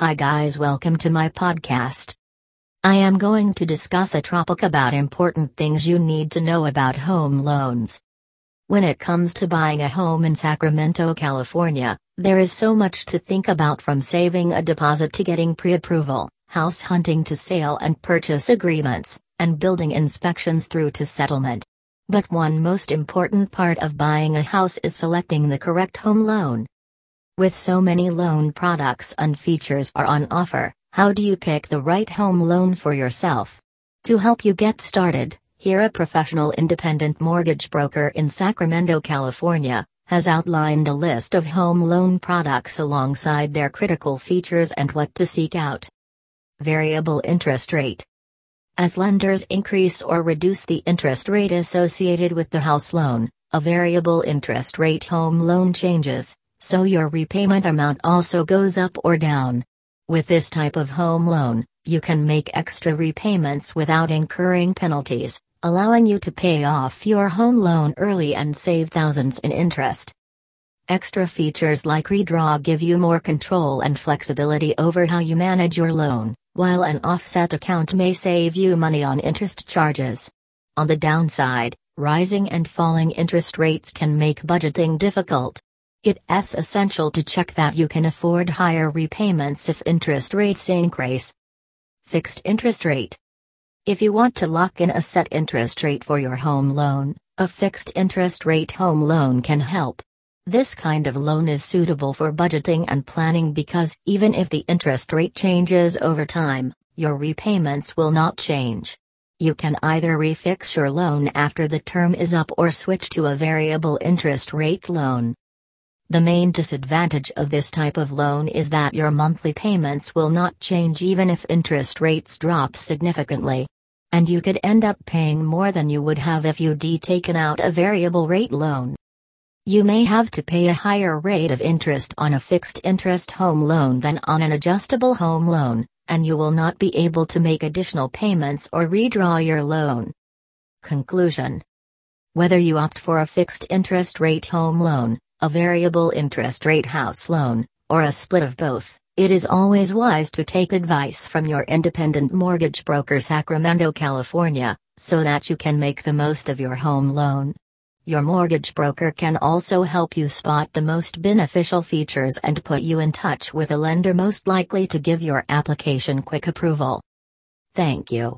Hi, guys, welcome to my podcast. I am going to discuss a topic about important things you need to know about home loans. When it comes to buying a home in Sacramento, California, there is so much to think about from saving a deposit to getting pre approval, house hunting to sale and purchase agreements, and building inspections through to settlement. But one most important part of buying a house is selecting the correct home loan. With so many loan products and features are on offer, how do you pick the right home loan for yourself? To help you get started, here a professional independent mortgage broker in Sacramento, California, has outlined a list of home loan products alongside their critical features and what to seek out. Variable interest rate. As lenders increase or reduce the interest rate associated with the house loan, a variable interest rate home loan changes, so your repayment amount also goes up or down. With this type of home loan, you can make extra repayments without incurring penalties, allowing you to pay off your home loan early and save thousands in interest. Extra features like redraw give you more control and flexibility over how you manage your loan, while an offset account may save you money on interest charges. On the downside, rising and falling interest rates can make budgeting difficult. It's essential to check that you can afford higher repayments if interest rates increase. Fixed interest rate. If you want to lock in a set interest rate for your home loan, a fixed interest rate home loan can help. This kind of loan is suitable for budgeting and planning because even if the interest rate changes over time, your repayments will not change. You can either refix your loan after the term is up or switch to a variable interest rate loan. The main disadvantage of this type of loan is that your monthly payments will not change even if interest rates drop significantly. And you could end up paying more than you would have if you'd taken out a variable rate loan. You may have to pay a higher rate of interest on a fixed interest home loan than on an adjustable home loan, and you will not be able to make additional payments or redraw your loan. Conclusion Whether you opt for a fixed interest rate home loan, a variable interest rate house loan, or a split of both, it is always wise to take advice from your independent mortgage broker Sacramento, California, so that you can make the most of your home loan. Your mortgage broker can also help you spot the most beneficial features and put you in touch with a lender most likely to give your application quick approval. Thank you.